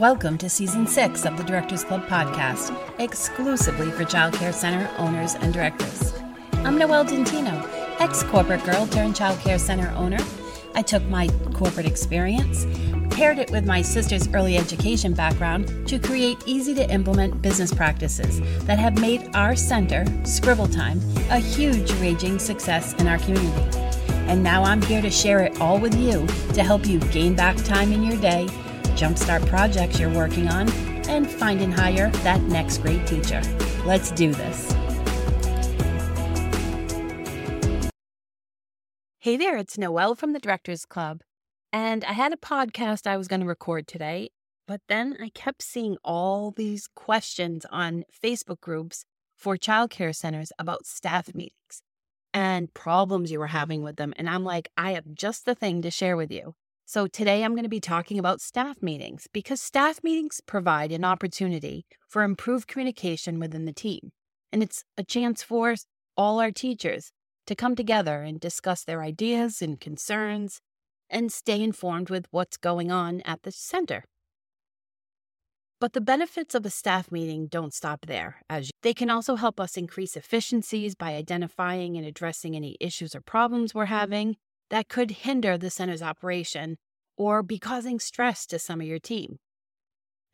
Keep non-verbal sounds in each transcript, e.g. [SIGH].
Welcome to season six of the Directors Club podcast, exclusively for childcare center owners and directors. I'm Noelle Dentino, ex corporate girl turned childcare center owner. I took my corporate experience, paired it with my sister's early education background to create easy to implement business practices that have made our center, Scribble Time, a huge raging success in our community. And now I'm here to share it all with you to help you gain back time in your day jumpstart projects you're working on, and find and hire that next great teacher. Let's do this. Hey there, it's Noelle from the Directors Club. And I had a podcast I was going to record today, but then I kept seeing all these questions on Facebook groups for childcare centers about staff meetings and problems you were having with them. And I'm like, I have just the thing to share with you. So, today I'm going to be talking about staff meetings because staff meetings provide an opportunity for improved communication within the team. And it's a chance for all our teachers to come together and discuss their ideas and concerns and stay informed with what's going on at the center. But the benefits of a staff meeting don't stop there, as they can also help us increase efficiencies by identifying and addressing any issues or problems we're having that could hinder the center's operation or be causing stress to some of your team.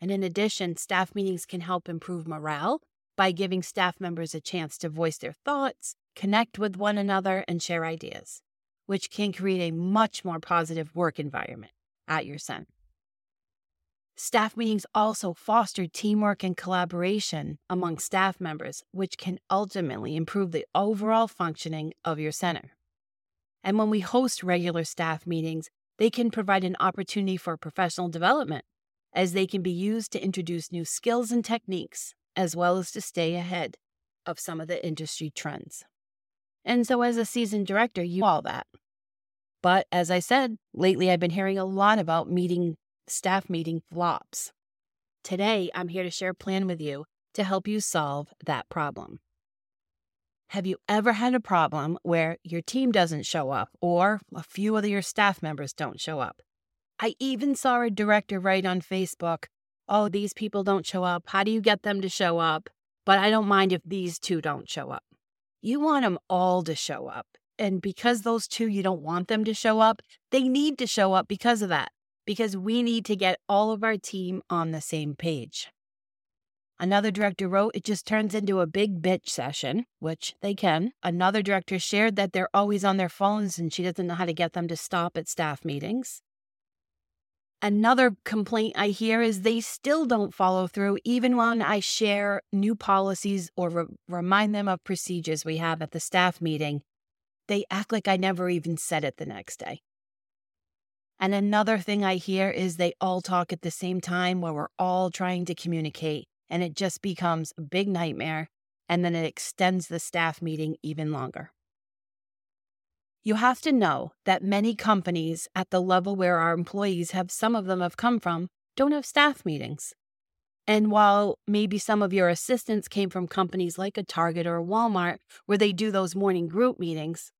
And in addition, staff meetings can help improve morale by giving staff members a chance to voice their thoughts, connect with one another, and share ideas, which can create a much more positive work environment at your center. Staff meetings also foster teamwork and collaboration among staff members, which can ultimately improve the overall functioning of your center. And when we host regular staff meetings, they can provide an opportunity for professional development, as they can be used to introduce new skills and techniques, as well as to stay ahead of some of the industry trends. And so, as a seasoned director, you all that. But as I said, lately I've been hearing a lot about meeting staff meeting flops. Today, I'm here to share a plan with you to help you solve that problem. Have you ever had a problem where your team doesn't show up or a few of your staff members don't show up? I even saw a director write on Facebook, Oh, these people don't show up. How do you get them to show up? But I don't mind if these two don't show up. You want them all to show up. And because those two, you don't want them to show up, they need to show up because of that, because we need to get all of our team on the same page. Another director wrote, it just turns into a big bitch session, which they can. Another director shared that they're always on their phones and she doesn't know how to get them to stop at staff meetings. Another complaint I hear is they still don't follow through, even when I share new policies or re- remind them of procedures we have at the staff meeting. They act like I never even said it the next day. And another thing I hear is they all talk at the same time while we're all trying to communicate and it just becomes a big nightmare. And then it extends the staff meeting even longer. You have to know that many companies at the level where our employees have some of them have come from don't have staff meetings. And while maybe some of your assistants came from companies like a Target or a Walmart where they do those morning group meetings,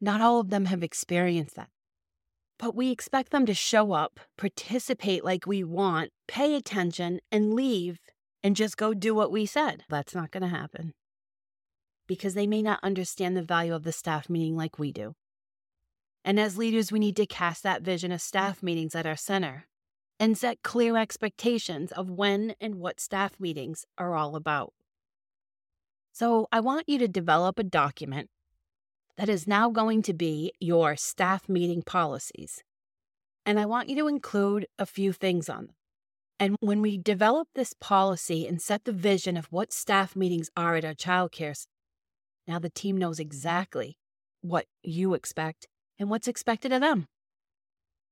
not all of them have experienced that. But we expect them to show up, participate like we want, pay attention, and leave and just go do what we said. That's not going to happen because they may not understand the value of the staff meeting like we do. And as leaders, we need to cast that vision of staff meetings at our center and set clear expectations of when and what staff meetings are all about. So, I want you to develop a document that is now going to be your staff meeting policies. And I want you to include a few things on them. And when we develop this policy and set the vision of what staff meetings are at our childcare, now the team knows exactly what you expect and what's expected of them.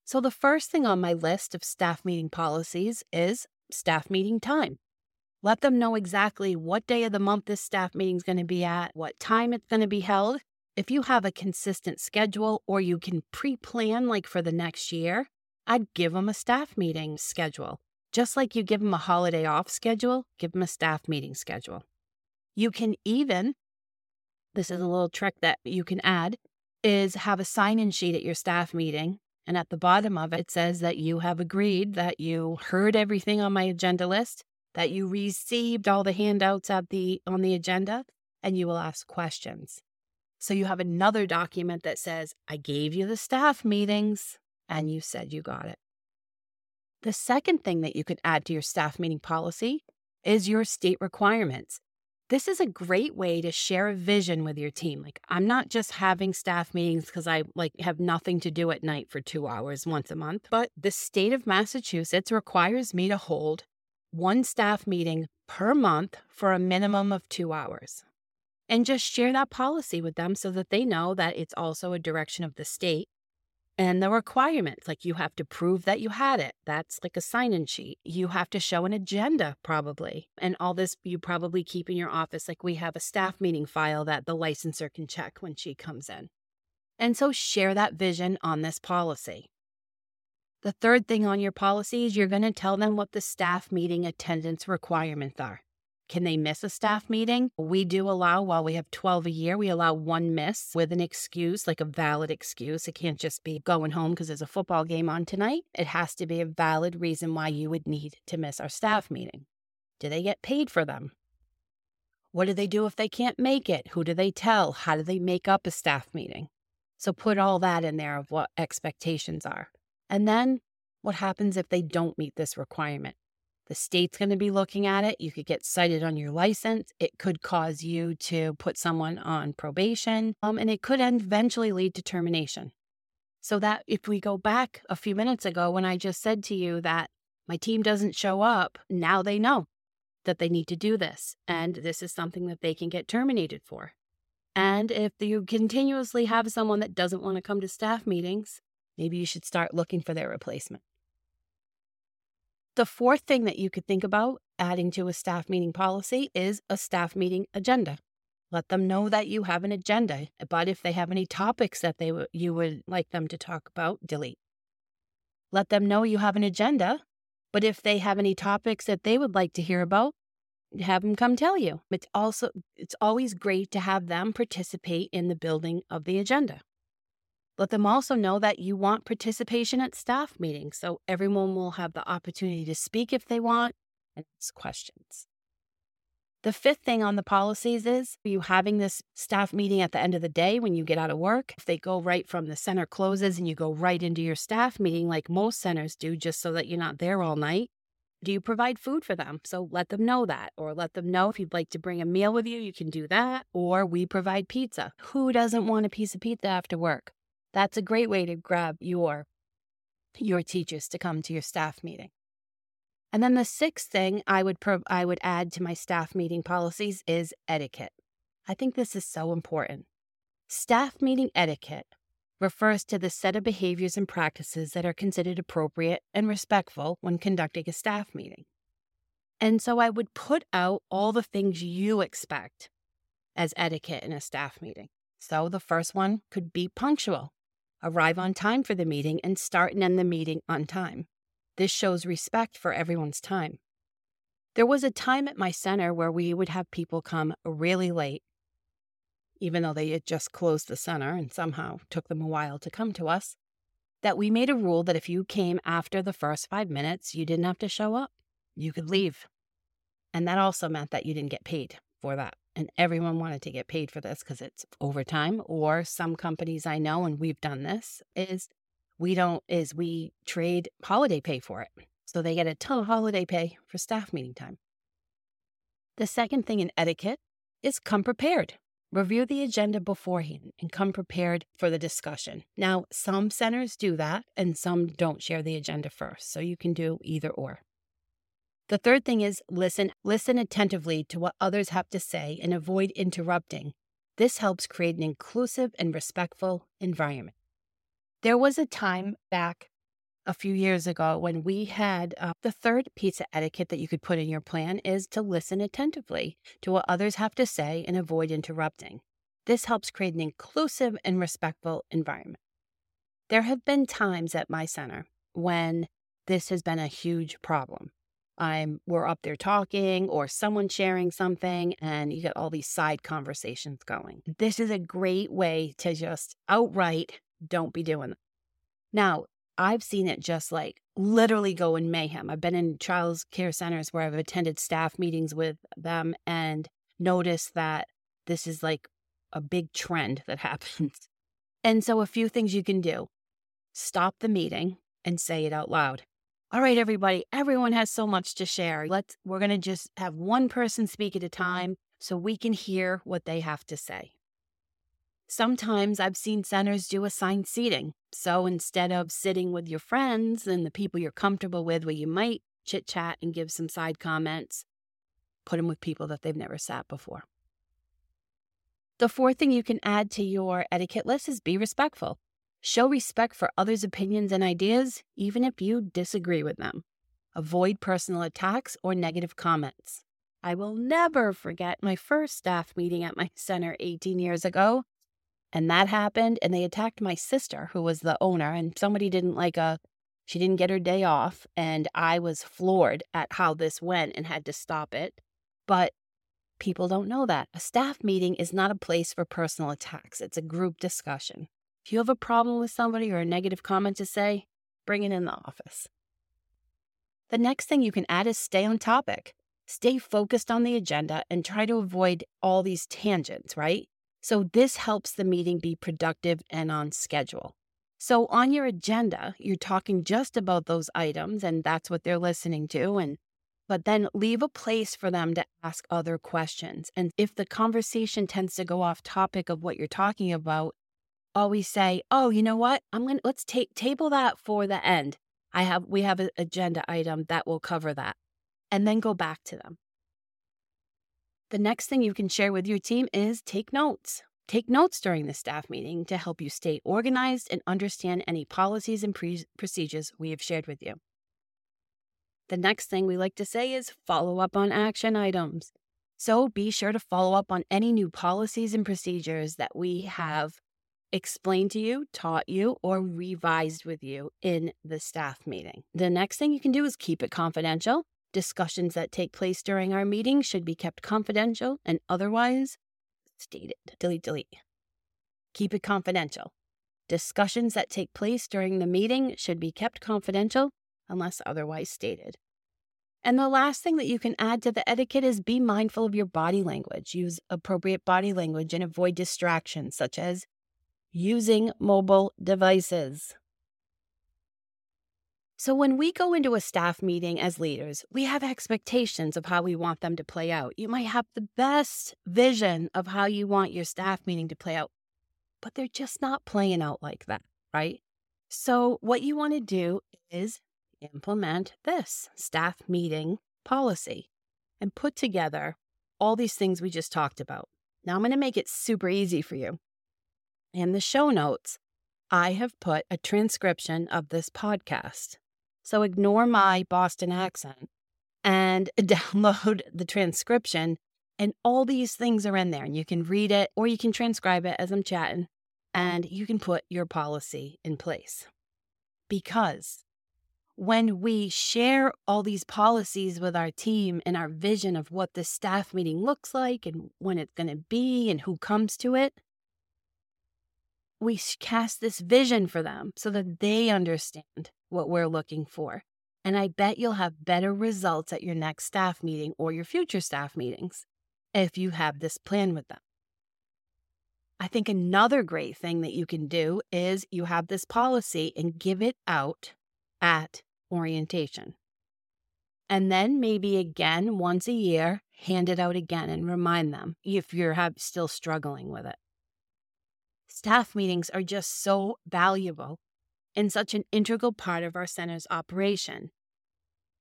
So, the first thing on my list of staff meeting policies is staff meeting time. Let them know exactly what day of the month this staff meeting is going to be at, what time it's going to be held. If you have a consistent schedule or you can pre plan, like for the next year, I'd give them a staff meeting schedule. Just like you give them a holiday off schedule, give them a staff meeting schedule. You can even, this is a little trick that you can add, is have a sign in sheet at your staff meeting And at the bottom of it, it says that you have agreed that you heard everything on my agenda list, that you received all the handouts at the on the agenda, and you will ask questions. So you have another document that says, I gave you the staff meetings and you said you got it. The second thing that you could add to your staff meeting policy is your state requirements. This is a great way to share a vision with your team. Like I'm not just having staff meetings because I like have nothing to do at night for 2 hours once a month, but the state of Massachusetts requires me to hold one staff meeting per month for a minimum of 2 hours. And just share that policy with them so that they know that it's also a direction of the state and the requirements like you have to prove that you had it that's like a sign-in sheet. You have to show an agenda probably and all this you probably keep in your office like we have a staff meeting file that the licensor can check when she comes in. And so share that vision on this policy. The third thing on your policy is you're going to tell them what the staff meeting attendance requirements are can they miss a staff meeting? We do allow, while we have 12 a year, we allow one miss with an excuse, like a valid excuse. It can't just be going home because there's a football game on tonight. It has to be a valid reason why you would need to miss our staff meeting. Do they get paid for them? What do they do if they can't make it? Who do they tell? How do they make up a staff meeting? So put all that in there of what expectations are. And then what happens if they don't meet this requirement? The state's going to be looking at it. You could get cited on your license. It could cause you to put someone on probation, um, and it could eventually lead to termination. So, that if we go back a few minutes ago when I just said to you that my team doesn't show up, now they know that they need to do this. And this is something that they can get terminated for. And if you continuously have someone that doesn't want to come to staff meetings, maybe you should start looking for their replacement. The fourth thing that you could think about adding to a staff meeting policy is a staff meeting agenda. Let them know that you have an agenda, but if they have any topics that they w- you would like them to talk about, delete. Let them know you have an agenda, but if they have any topics that they would like to hear about, have them come tell you. It's also it's always great to have them participate in the building of the agenda. Let them also know that you want participation at staff meetings so everyone will have the opportunity to speak if they want and ask questions. The fifth thing on the policies is you having this staff meeting at the end of the day when you get out of work. If they go right from the center closes and you go right into your staff meeting, like most centers do, just so that you're not there all night, do you provide food for them? So let them know that, or let them know if you'd like to bring a meal with you, you can do that, or we provide pizza. Who doesn't want a piece of pizza after work? That's a great way to grab your your teachers to come to your staff meeting. And then the sixth thing I would pro- I would add to my staff meeting policies is etiquette. I think this is so important. Staff meeting etiquette refers to the set of behaviors and practices that are considered appropriate and respectful when conducting a staff meeting. And so I would put out all the things you expect as etiquette in a staff meeting. So the first one could be punctual arrive on time for the meeting, and start and end the meeting on time. This shows respect for everyone's time. There was a time at my center where we would have people come really late, even though they had just closed the center and somehow took them a while to come to us, that we made a rule that if you came after the first five minutes, you didn't have to show up. You could leave. And that also meant that you didn't get paid for that and everyone wanted to get paid for this because it's overtime or some companies i know and we've done this is we don't is we trade holiday pay for it. So they get a ton of holiday pay for staff meeting time. The second thing in etiquette is come prepared. Review the agenda beforehand and come prepared for the discussion. Now some centers do that and some don't share the agenda first so you can do either or the third thing is listen, listen attentively to what others have to say and avoid interrupting. This helps create an inclusive and respectful environment. There was a time back a few years ago when we had uh, the third piece of etiquette that you could put in your plan is to listen attentively to what others have to say and avoid interrupting. This helps create an inclusive and respectful environment. There have been times at my center when this has been a huge problem. I'm we're up there talking or someone sharing something and you get all these side conversations going. This is a great way to just outright don't be doing that. Now, I've seen it just like literally go in mayhem. I've been in child care centers where I've attended staff meetings with them and noticed that this is like a big trend that [LAUGHS] happens. And so, a few things you can do stop the meeting and say it out loud. All right, everybody, everyone has so much to share. Let's, we're going to just have one person speak at a time so we can hear what they have to say. Sometimes I've seen centers do assigned seating. So instead of sitting with your friends and the people you're comfortable with, where you might chit chat and give some side comments, put them with people that they've never sat before. The fourth thing you can add to your etiquette list is be respectful. Show respect for others' opinions and ideas, even if you disagree with them. Avoid personal attacks or negative comments. I will never forget my first staff meeting at my [LAUGHS] center 18 years ago. And that happened, and they attacked my sister, who was the owner, and somebody didn't like a, she didn't get her day off. And I was floored at how this went and had to stop it. But people don't know that. A staff meeting is not a place for personal attacks, it's a group discussion. If you have a problem with somebody or a negative comment to say, bring it in the office. The next thing you can add is stay on topic. Stay focused on the agenda and try to avoid all these tangents, right? So, this helps the meeting be productive and on schedule. So, on your agenda, you're talking just about those items, and that's what they're listening to. And but then leave a place for them to ask other questions. And if the conversation tends to go off topic of what you're talking about, always say, "Oh, you know what? I'm going to let's table that for the end. I have we have an agenda item that will cover that." And then go back to them. The next thing you can share with your team is take notes. Take notes during the staff meeting to help you stay organized and understand any policies and pre- procedures we have shared with you. The next thing we like to say is follow up on action items. So be sure to follow up on any new policies and procedures that we have explained to you, taught you, or revised with you in the staff meeting. The next thing you can do is keep it confidential. Discussions that take place during our meeting should be kept confidential and otherwise stated. Delete, delete. Keep it confidential. Discussions that take place during the meeting should be kept confidential unless otherwise stated. And the last thing that you can add to the etiquette is be mindful of your body language. Use appropriate body language and avoid distractions such as using mobile devices. So, when we go into a staff meeting as leaders, we have expectations of how we want them to play out. You might have the best vision of how you want your staff meeting to play out, but they're just not playing out like that, right? So, what you want to do is implement this staff meeting policy and put together all these things we just talked about. Now, I'm going to make it super easy for you. In the show notes, I have put a transcription of this podcast. So ignore my Boston accent and [LAUGHS] download the transcription. And all these things are in there. And you can read it or you can transcribe it as I'm chatting and you can put your policy in place. Because when we share all these policies with our team and our vision of what the staff meeting looks like and when it's going to be and who comes to it, we cast this vision for them so that they understand what we're looking for. And I bet you'll have better results at your next staff meeting or your future staff meetings if you have this plan with them. I think another great thing that you can do is you have this policy and give it out at orientation. And then maybe again once a year, hand it out again and remind them if you're still struggling with it. Staff meetings are just so valuable and such an integral part of our center's operation.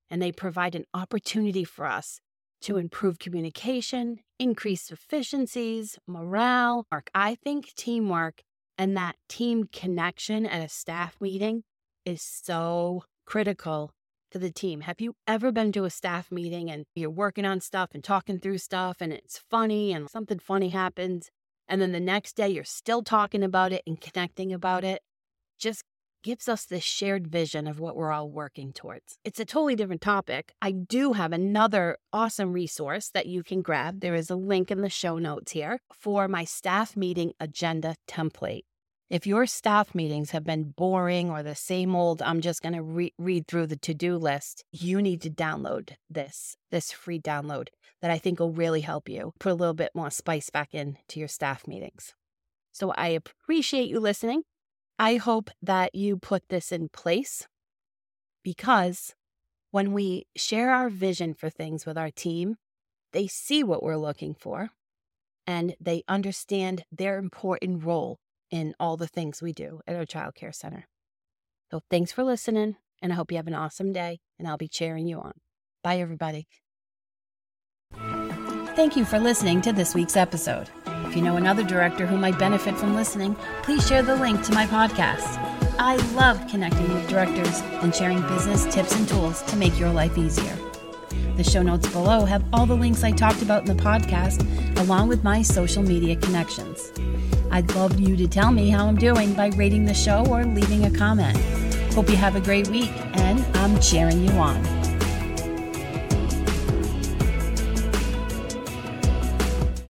And they provide an opportunity for us to improve communication, increase efficiencies, morale. I think teamwork and that team connection at a staff meeting is so critical to the team. Have you ever been to a staff meeting and you're working on stuff and talking through stuff and it's funny and something funny happens? And then the next day you're still talking about it and connecting about it? Just gives us this shared vision of what we're all working towards. It's a totally different topic. I do have another awesome resource that you can grab. There is a link in the show notes here for my staff meeting agenda template. If your staff meetings have been boring or the same old, I'm just going to re- read through the to do list, you need to download this, this free download that I think will really help you put a little bit more spice back into your staff meetings. So I appreciate you listening. I hope that you put this in place because when we share our vision for things with our team, they see what we're looking for and they understand their important role in all the things we do at our child care center. So thanks for listening, and I hope you have an awesome day, and I'll be cheering you on. Bye, everybody. Thank you for listening to this week's episode. If you know another director who might benefit from listening, please share the link to my podcast. I love connecting with directors and sharing business tips and tools to make your life easier. The show notes below have all the links I talked about in the podcast, along with my social media connections. I'd love you to tell me how I'm doing by rating the show or leaving a comment. Hope you have a great week, and I'm cheering you on.